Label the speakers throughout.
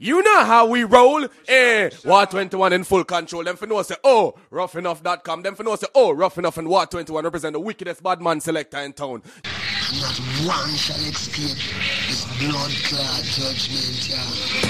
Speaker 1: You know how we roll. Eh, War 21 in full control. Them for know say, oh, roughenough.com. Them for know say, oh, rough enough and War 21 represent the wickedest bad man selector in town.
Speaker 2: Not one shall escape this blood clot judgment, yeah.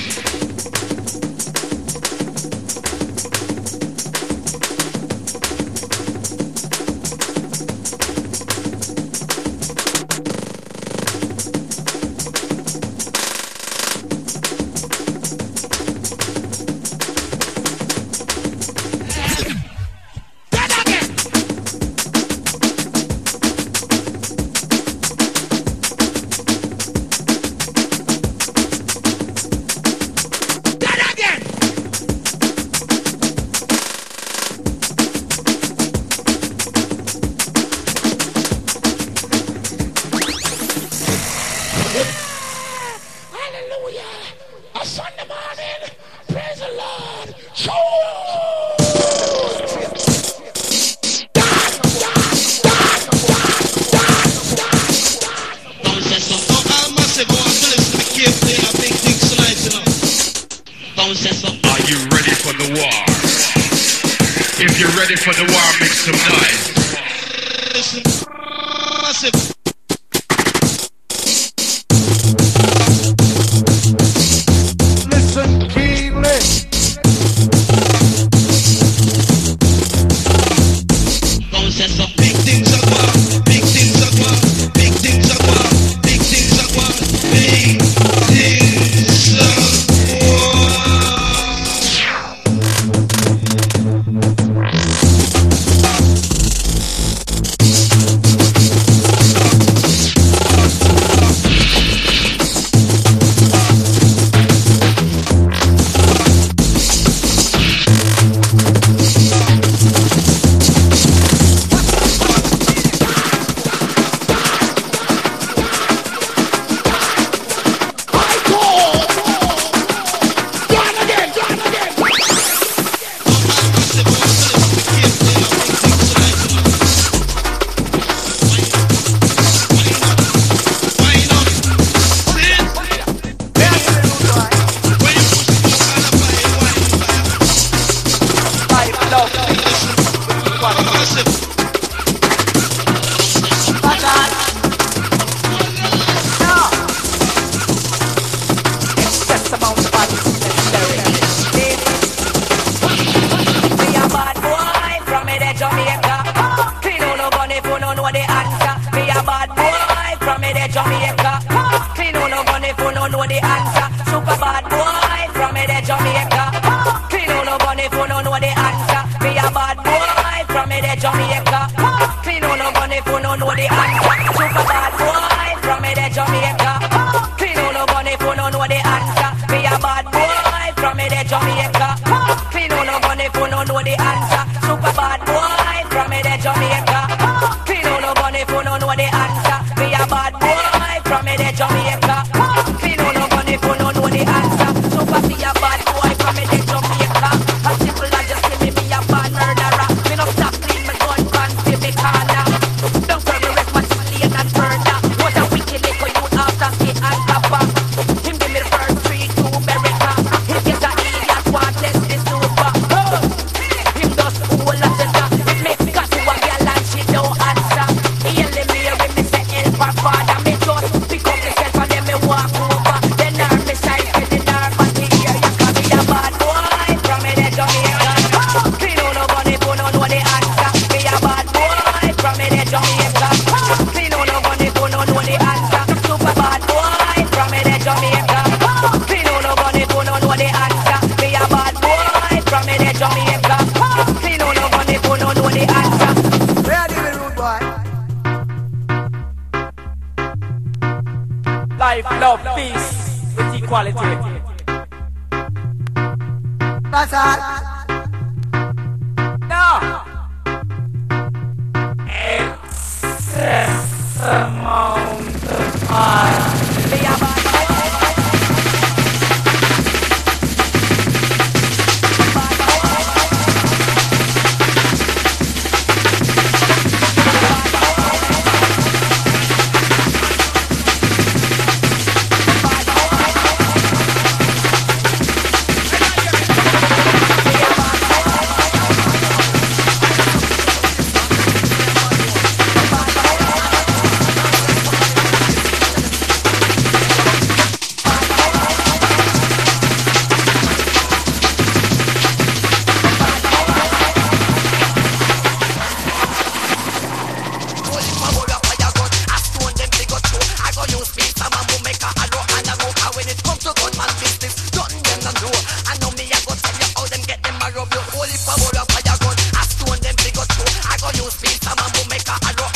Speaker 3: Two speed, a mambo make a rock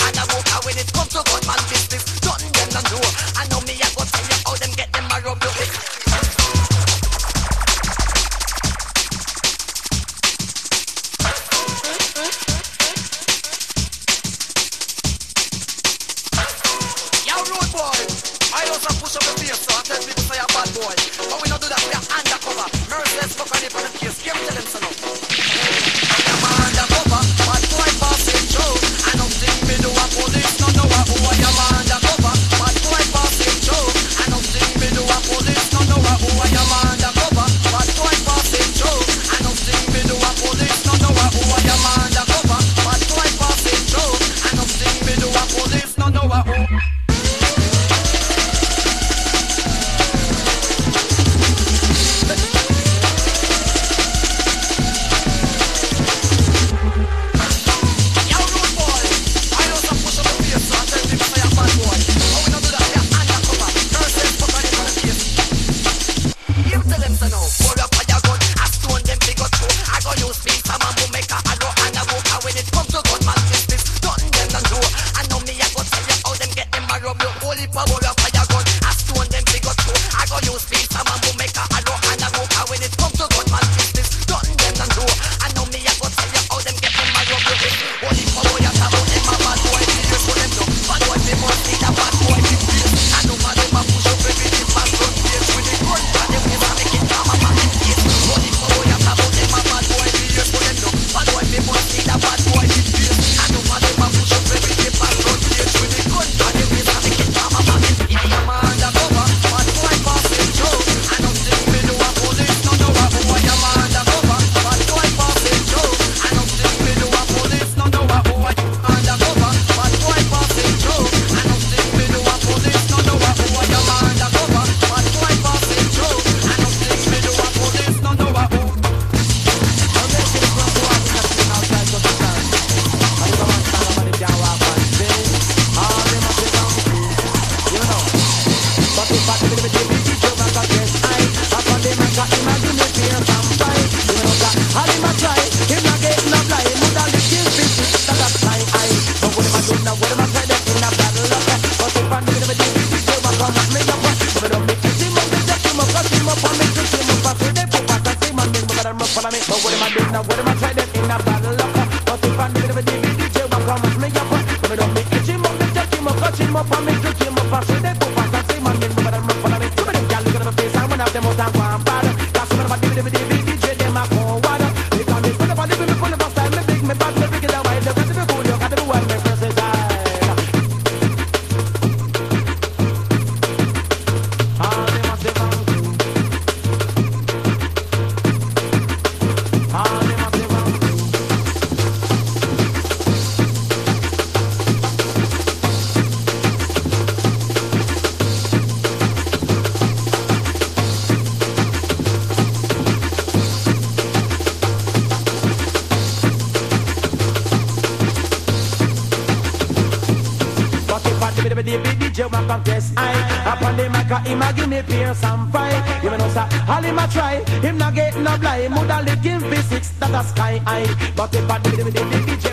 Speaker 3: contest I Upon the
Speaker 4: mic him a give me pierce and fry You know sir, all him a try. Him not getting a blind. Moulda lick him V6 that a sky high But if I do the DJ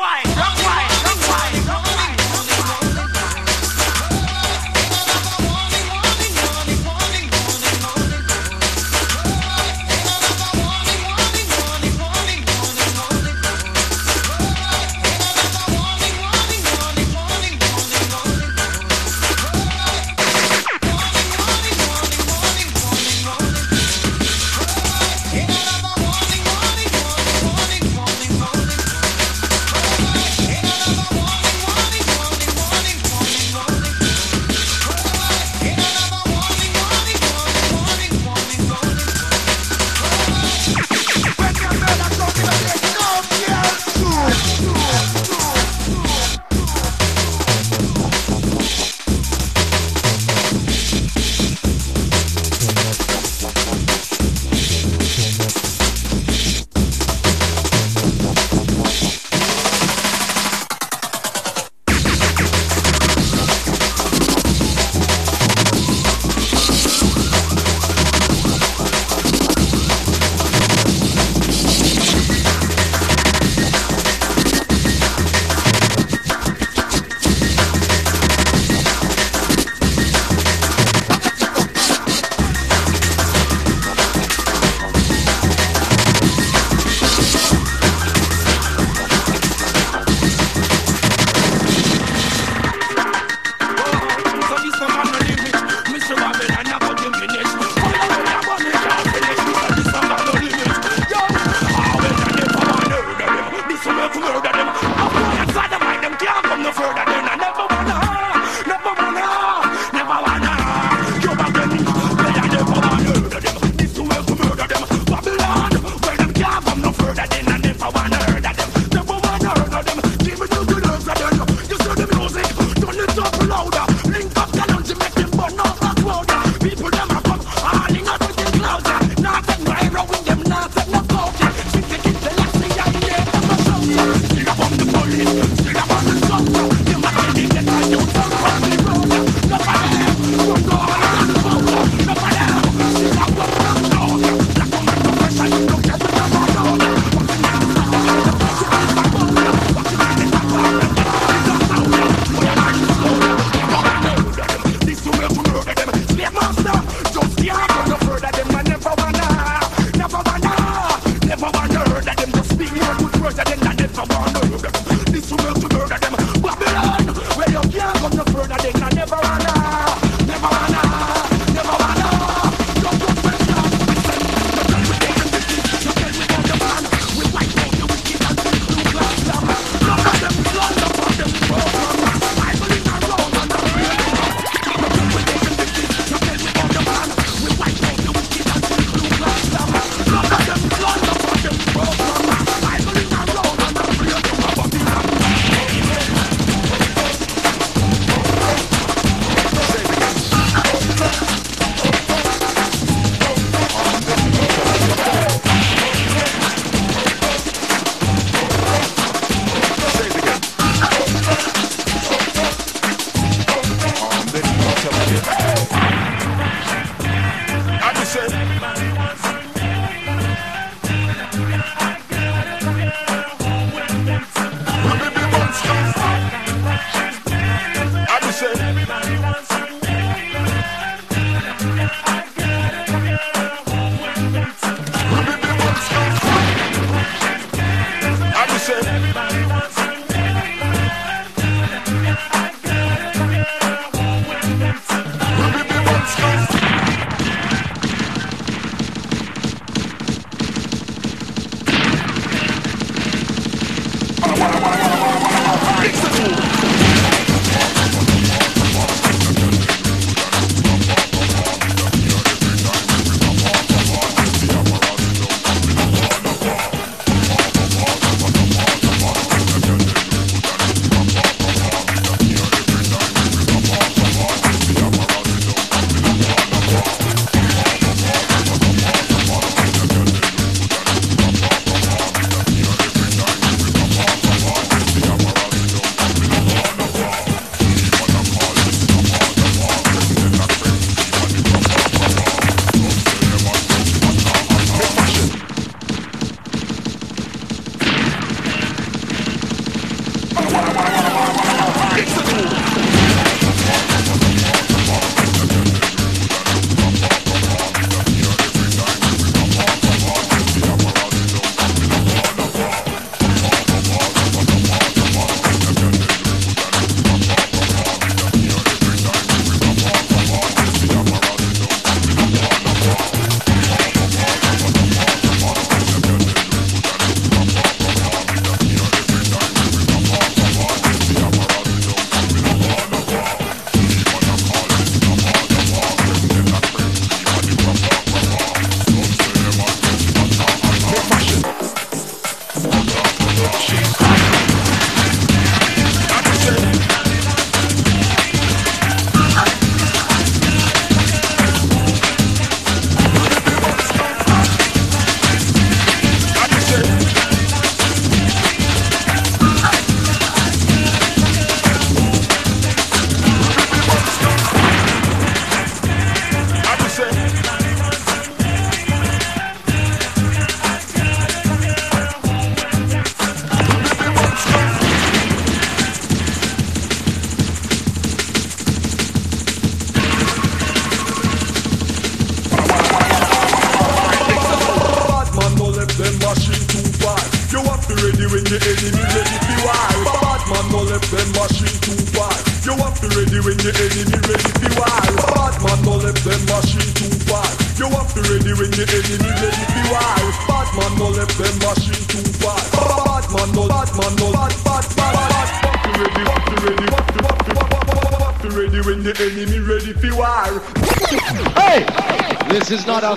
Speaker 4: White,
Speaker 2: Brock White, Brock White, White.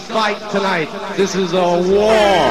Speaker 2: fight tonight. This is a war.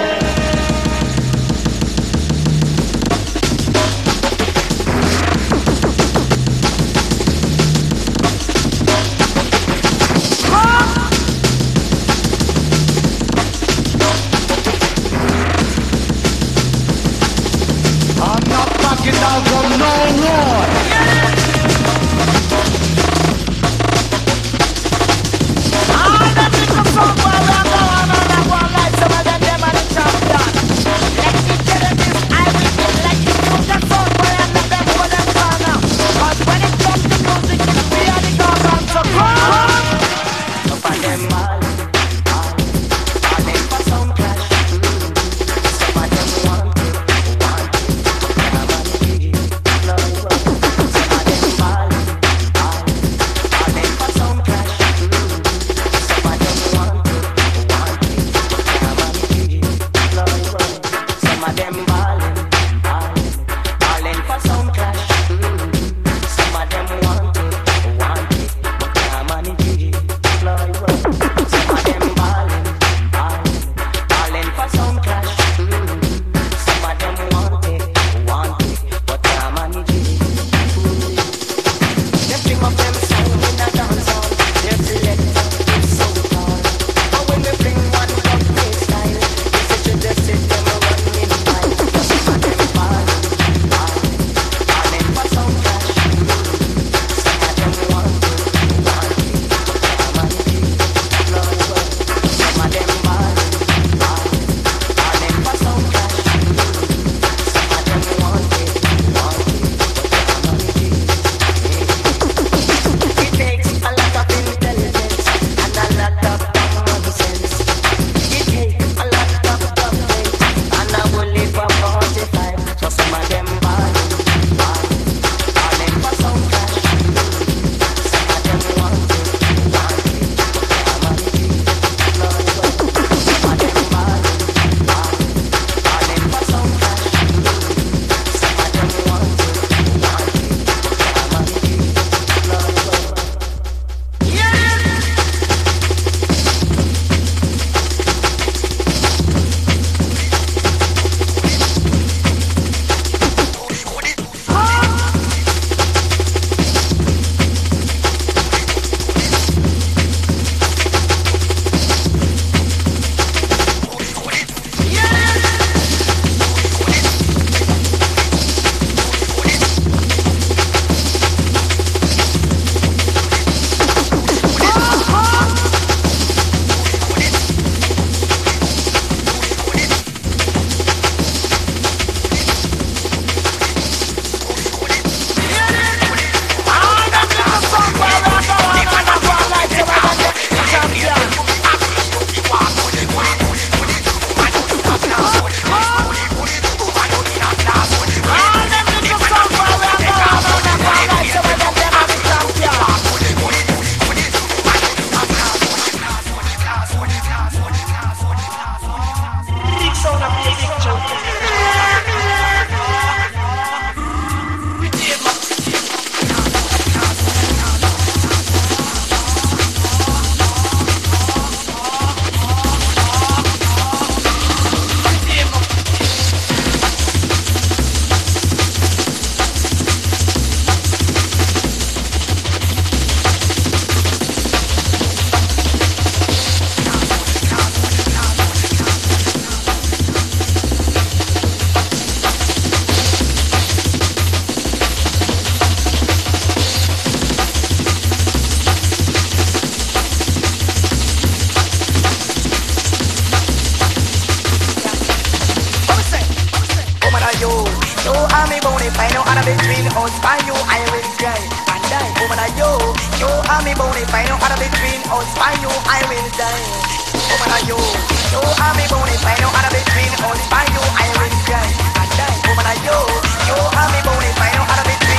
Speaker 5: So I'm a bone if I know I'm between us and you I will die and die. Oh, Over the yo. Yo I'm a bone if I know I'm between us and you I will die. Oh, Over the yo. Yo I'm a bone if I know I'm between us and you I will die and die. Oh, Over the yo. Yo I'm bone if I know I'm between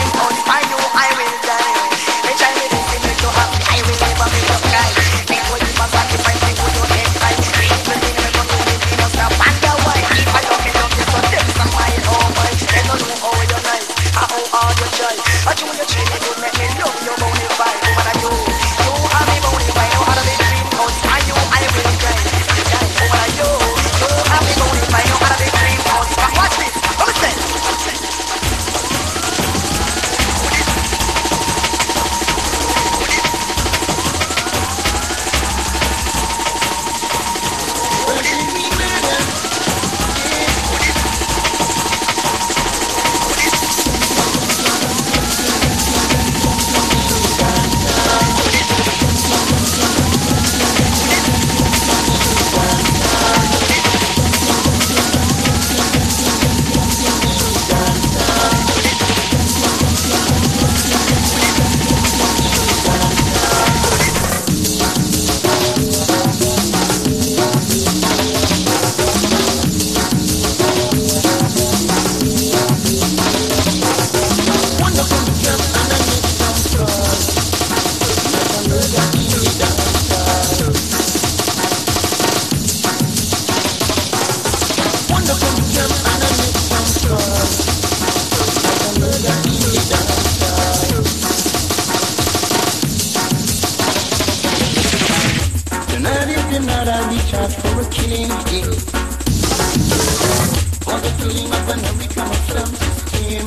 Speaker 6: king. For change All the feeling of America must self-esteem.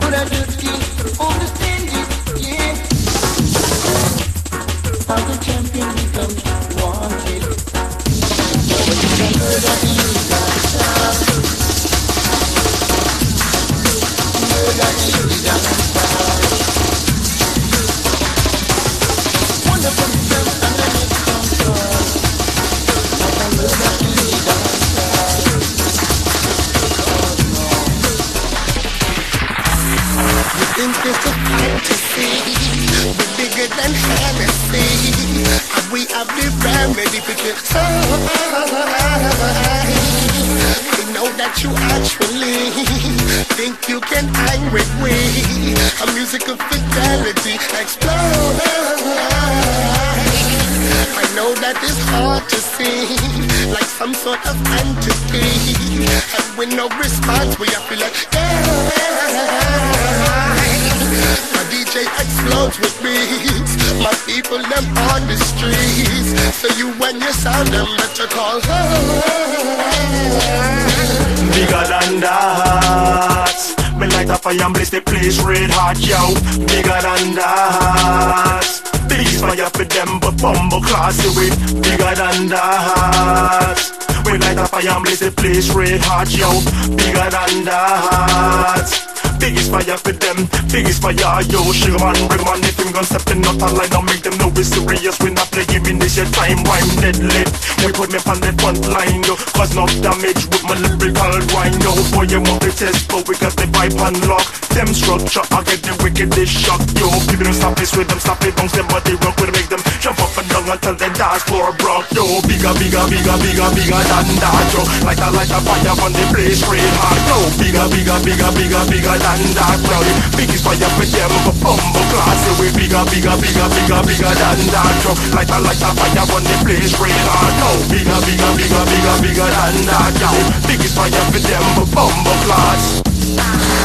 Speaker 6: But I just can't understand it, yeah. How the champion becomes wanted. But you can of the the remedy because we know that you actually think you can hang with me. A musical fidelity explode. I know that it's hard to see, like some sort of entity. And with no response, we have to like. My DJ explodes with beats. My people them on the streets. So you when you sound them better call.
Speaker 7: Bigger than that. Me light a fire and blaze the place red hot, yo. Bigger than that. Biggest fire for them, but bumble class away. Bigger than that. We light a fire and blaze the place red hot, yo. Bigger than that. Biggest fire for them, biggest fire, yo Sugar man, bring man, if him gon' step in out of line And make them know we're serious, we not playing in this your time Rhyme dead lit, we put me on the front line, yo Cause no damage with my lyrical wine, yo. Boy, you want the test, but we got the vibe unlocked Them structure, I get the wickedest shock, yo. People don't stop this with them, stop it, bounce them body rock We make them. Jump up and down until the dance floor broke, yo. Bigger, bigger, bigger, bigger, bigger than that, yo. Light a, light a fire on the place, red hot, yo. Bigger, bigger, bigger, bigger, bigger than that, The biggest fire for them, but bumble class, yo We bigger, bigger, bigger, bigger, bigger than that, yo Light a, light a fire on the place, red hot, yo Bigger, bigger, bigger, bigger, bigger than that, yo Biggest fire for them, but bumble class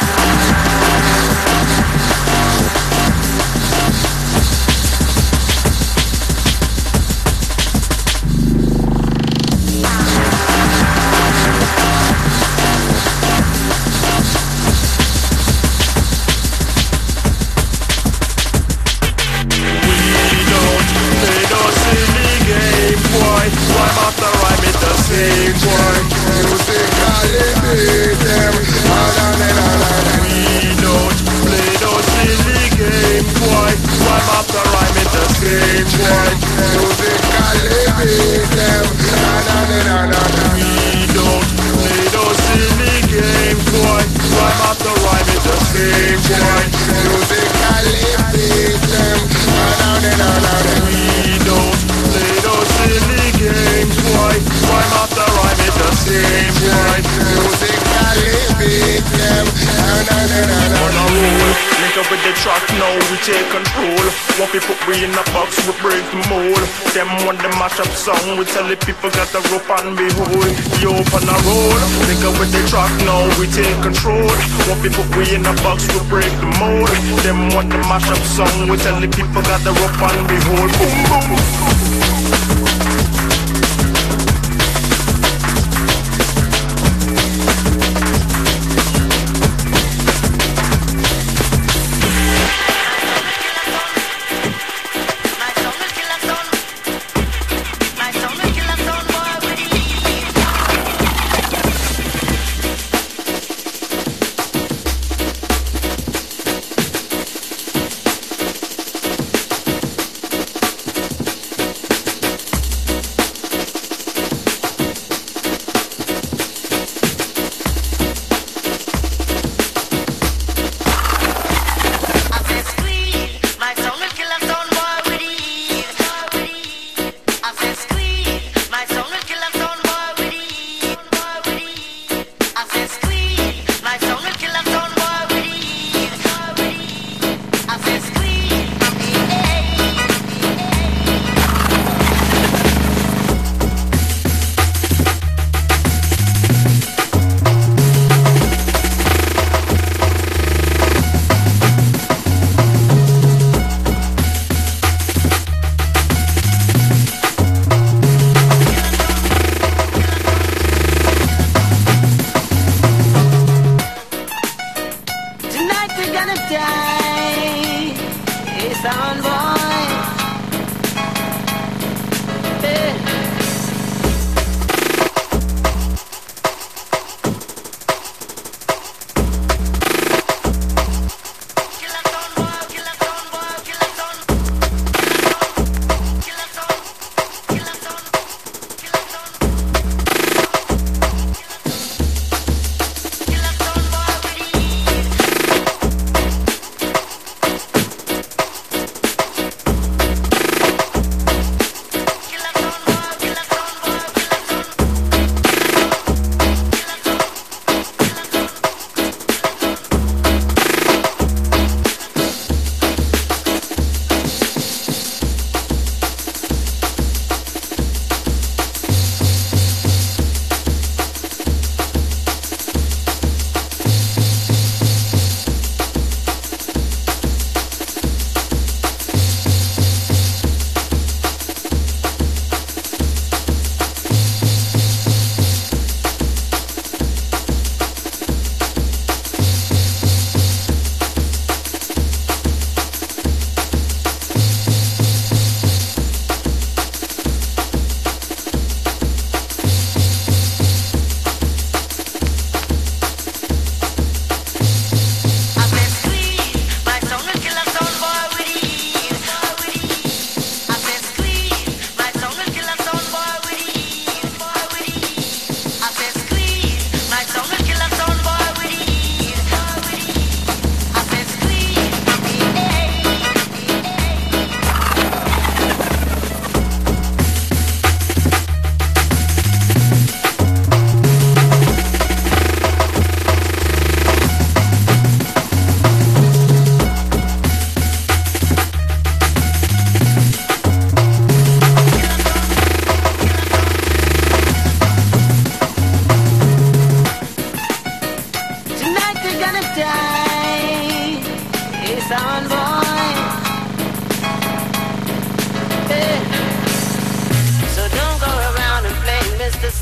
Speaker 7: mash up song, we tell the people got the rope and behold. We open a roll, link up with the track now, we take control. One people we in the box, we break the mold. Them want the mash up song, we tell the people got the rope and behold. Boom boom.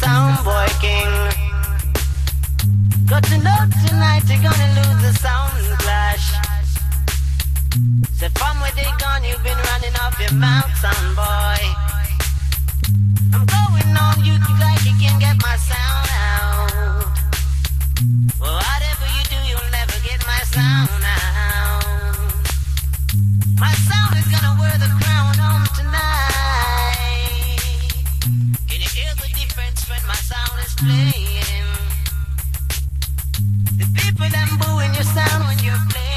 Speaker 8: soundboy king. Got to know tonight you're gonna lose the sound clash. From where they gone, you been running off your. I'm going on you can get my sound out. Well, I playing. The people them booing your sound when you're playing.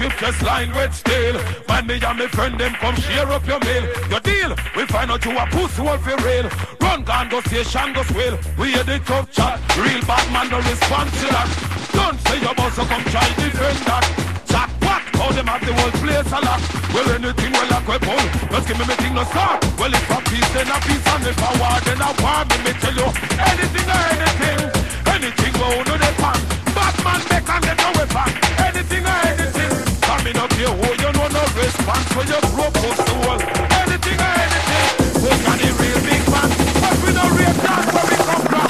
Speaker 9: Just lying with steel. Man, me and me friend them come share up your meal. Your deal, we find out you a pussy wolf for real. Run gun go station go swill. We hear the tough chat. Real bad man no response to that. Don't say your boss so come try defend that. Chat what? How them at the world place a lock. Well anything well like weapon. Just give me me thing no start. Well if a peace then a peace and if a war then a war. Me me tell you anything or anything. Anything go under the pan. Batman make and get no weapon. Anything or when you broke the wall. Anything or anything. Who can the real big man? But we where we.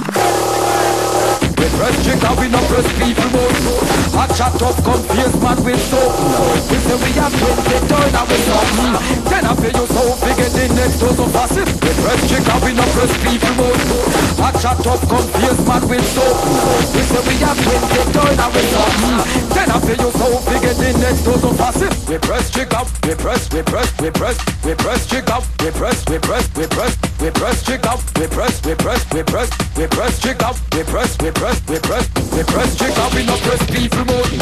Speaker 10: We press trigger, we no press people mode. A chat up, come face man with soap. We say we have 20 turn and we something. Then I feel you so big get the next to so passive. We press trigger, we no press people mode. A chat up, come face man with soap. We say we have 20 turn and we something. Then I feel you so big get the next to so passive. We press trigger, we press, we press, we press, we press trigger, we press, we press, we press, we press trigger, we press, we press, we press, we press trigger, we press, we press, we press, we press trigger, we no press people mode.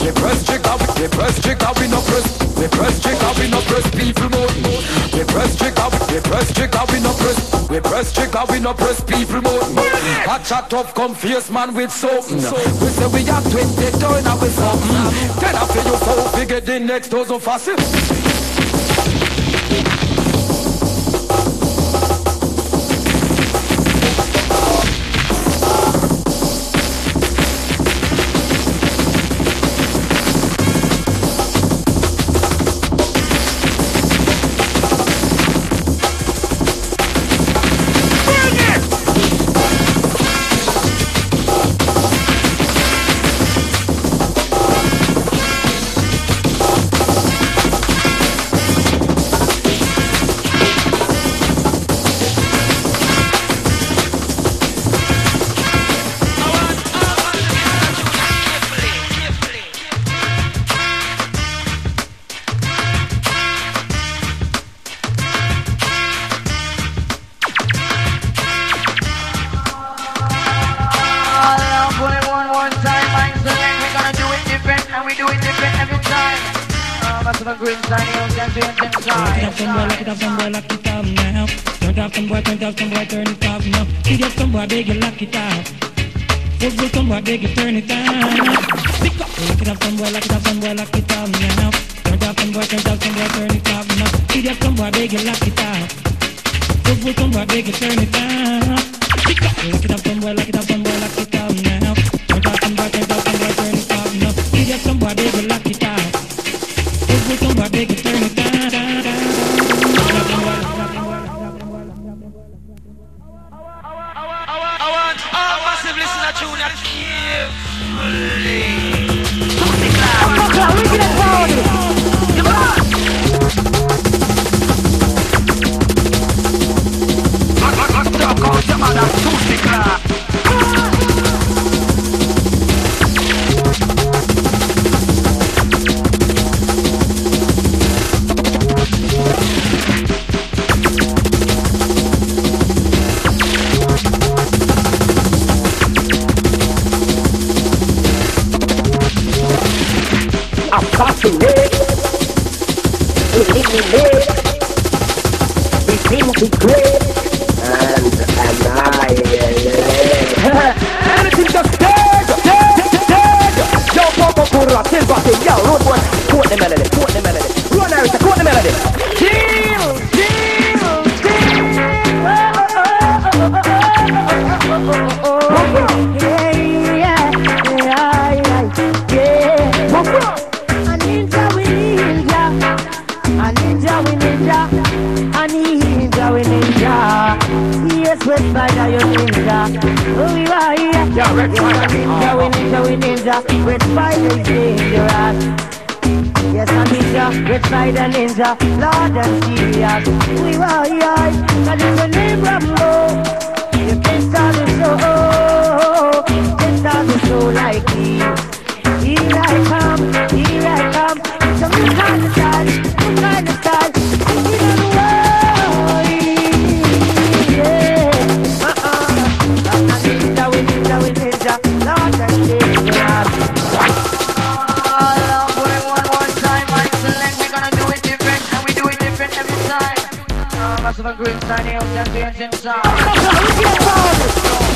Speaker 10: We press trigger, we press trigger, we no press, we press trigger, we no press people mode. We press trigger, we press trigger, we no press, we press trigger, we no press people mode. A chat up, come face man with something. We say we have 20 turn and we something. Then feel you so get the next dozen fossil.
Speaker 11: Listener tune that
Speaker 12: Assassinate,
Speaker 13: side a ninja, Lord and serious. We are here, that is the name Rambo. The
Speaker 11: green sign, you can do it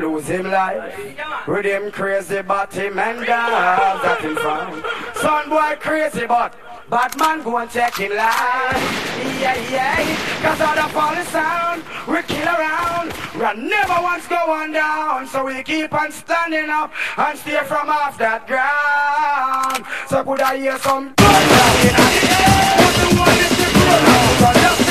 Speaker 14: go lose him life. With him crazy, but him and dogs that him from. Son boy crazy, but bad man go and check him life. Yeah, yeah, cause all the falling sound, we kill around. We never once going down, so we keep on standing up and stay from off that ground. So could I hear some
Speaker 15: thunder in the air? What the
Speaker 8: one
Speaker 15: is the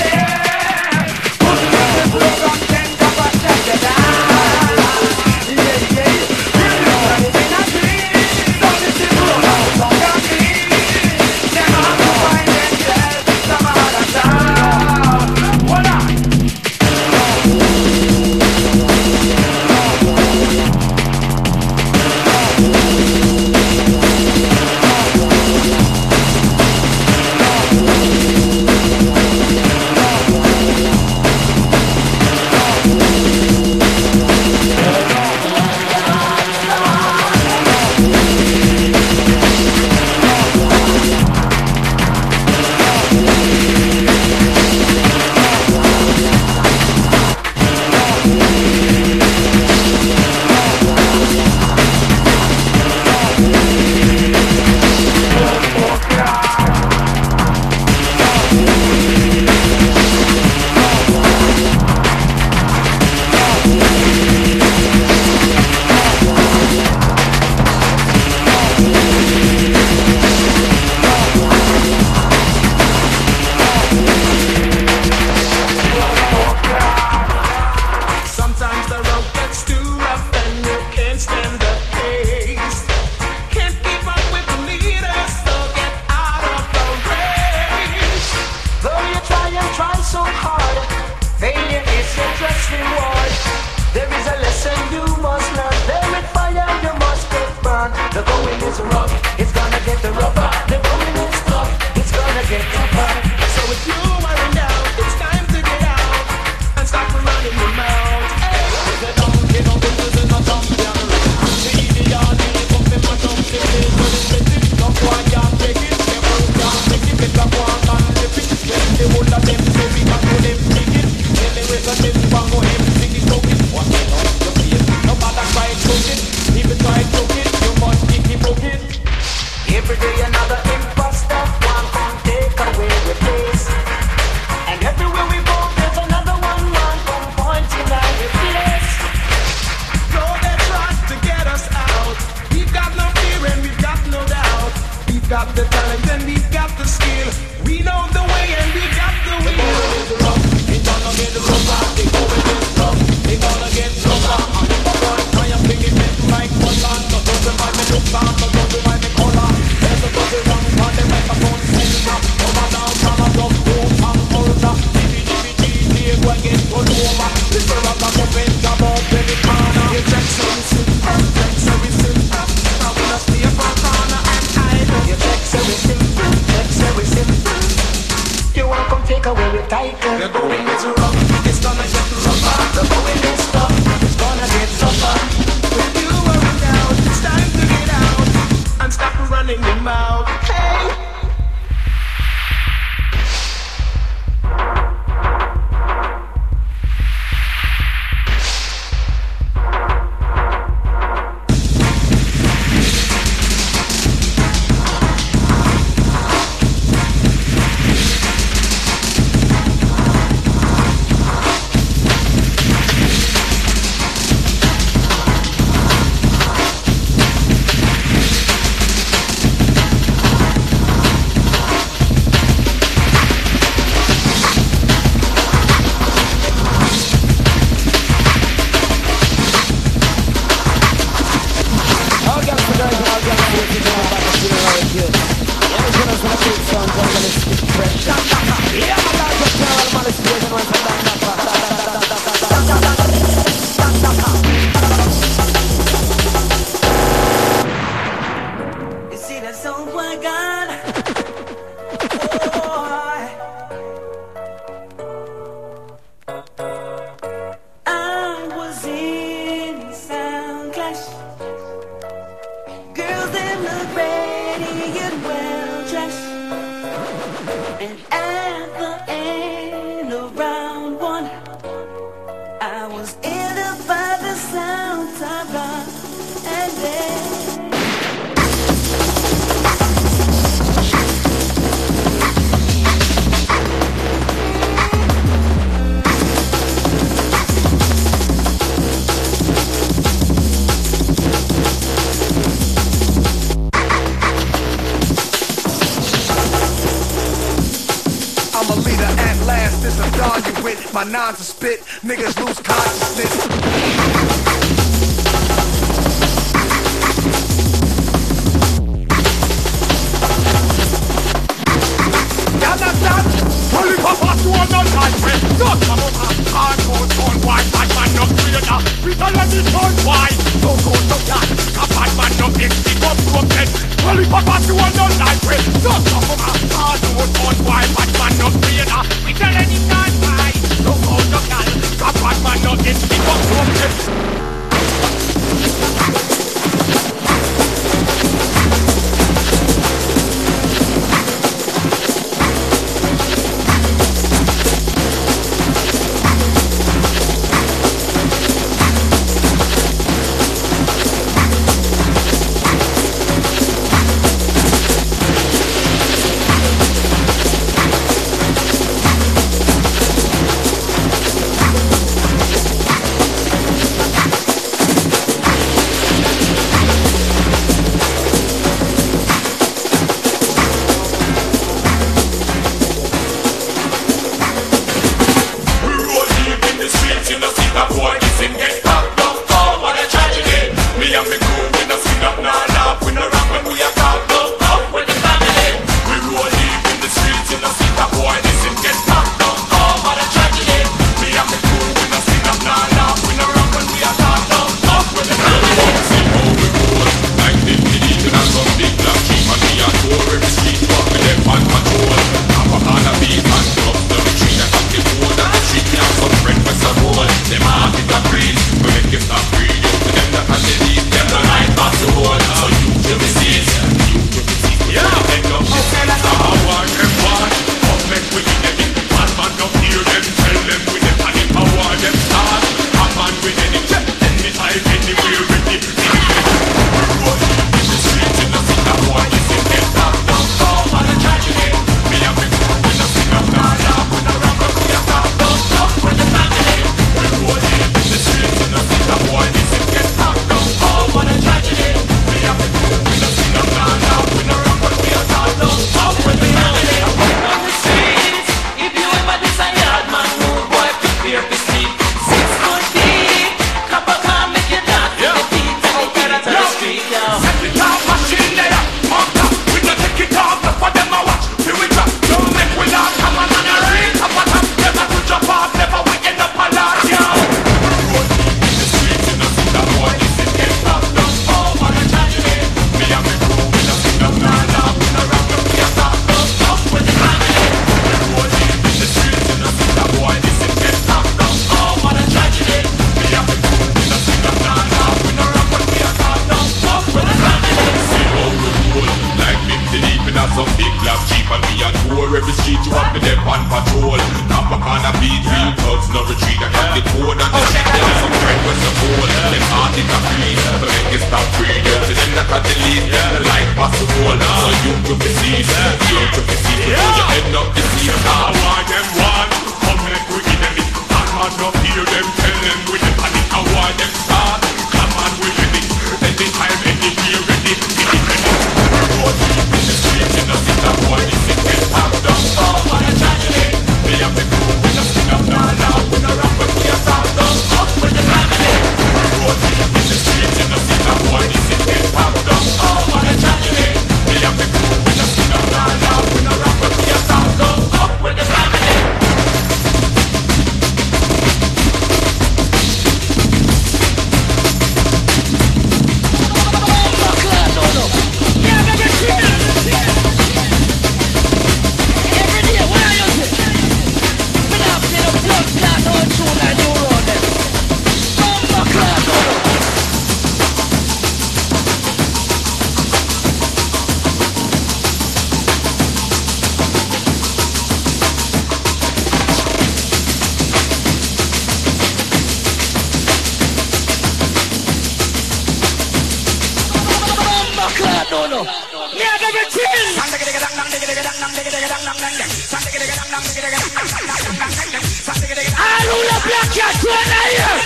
Speaker 16: Black
Speaker 17: cat, turn here.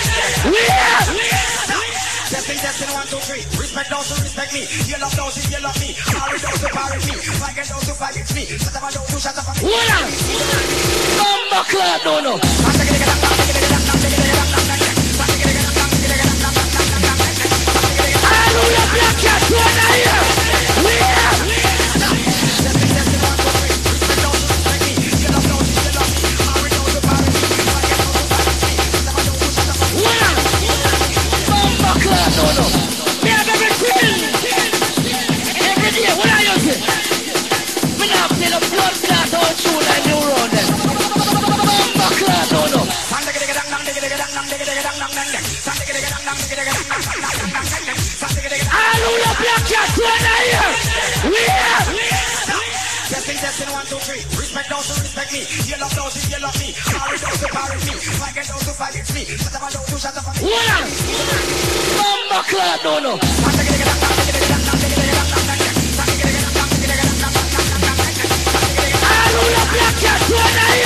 Speaker 17: We are.
Speaker 14: Testing, testing, one, two, three. Respect those who respect me. You love those who you love me. Parry those who parry me. Fight those who fight me. Shut up, those who shut up.
Speaker 17: Hold on. Number clock, no, no. Black cat, one here. We are.
Speaker 14: Testing, testing, one, two, three. Respect those who respect me. You love those who you love me. Parry those who parry me. Fight those who fight me. Shut up, those who shut up.
Speaker 17: Hold on. Number clock, no, no. Hallelujah, black cat, one here. We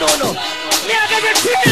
Speaker 17: Number clock, no, no. Me have everything.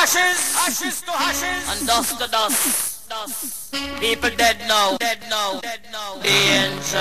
Speaker 8: Ashes ashes to ashes, and dust to dust. dust. People dead now, dead now, dead now, dangerous.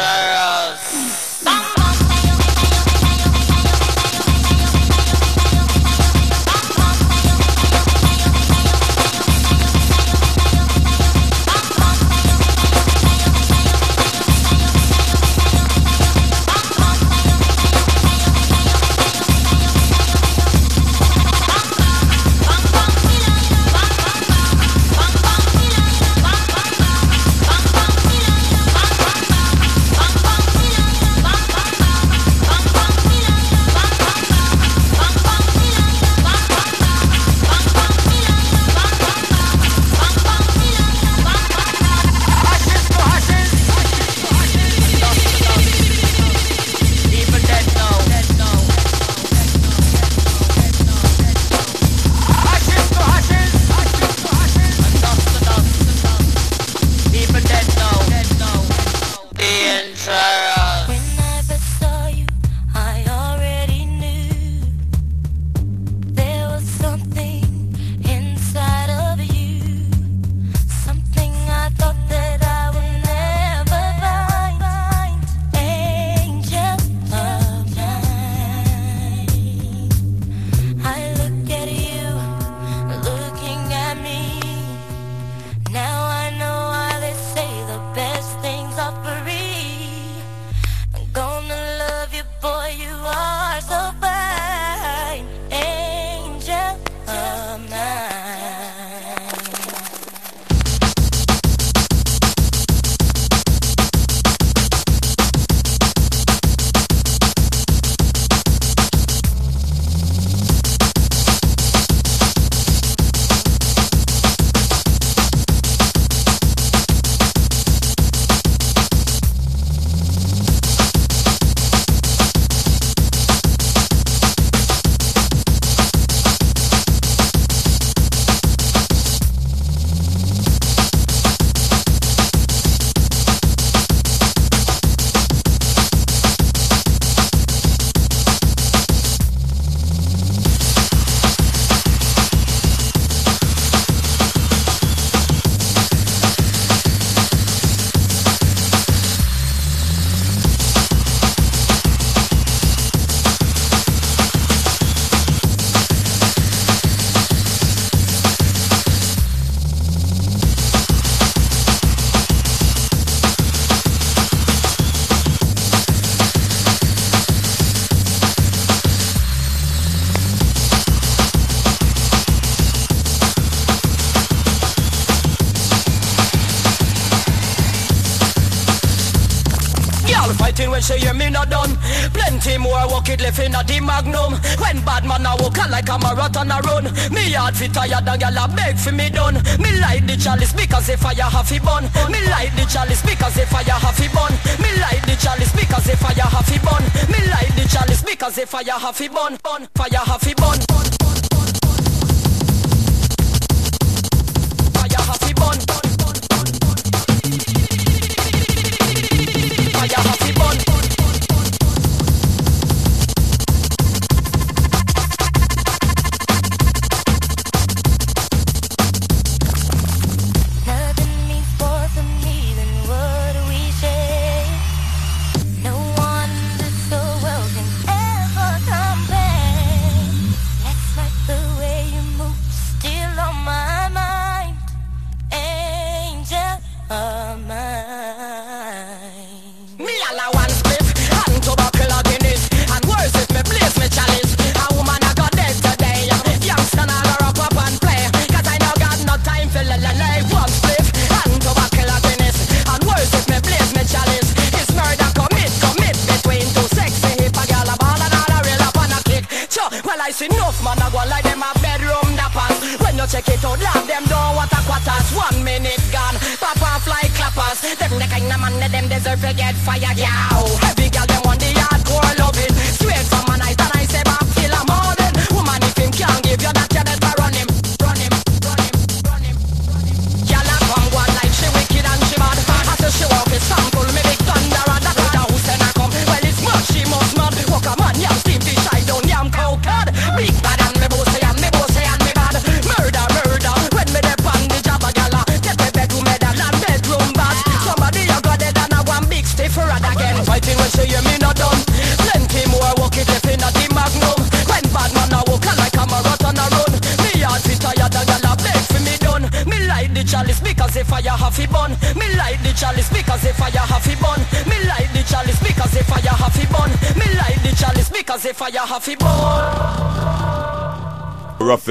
Speaker 18: like a marathon a run. Me hard fi tired and gal a beg fi me done. Me light the chalice because if I have fi bun. Me light the chalice because if I have fi bun. Me light the chalice because if I have fi bun. Me light the chalice because if I have fi bun. Fire have fi
Speaker 2: bun.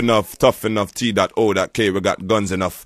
Speaker 2: enough, tough enough, T.O.K. We got guns enough.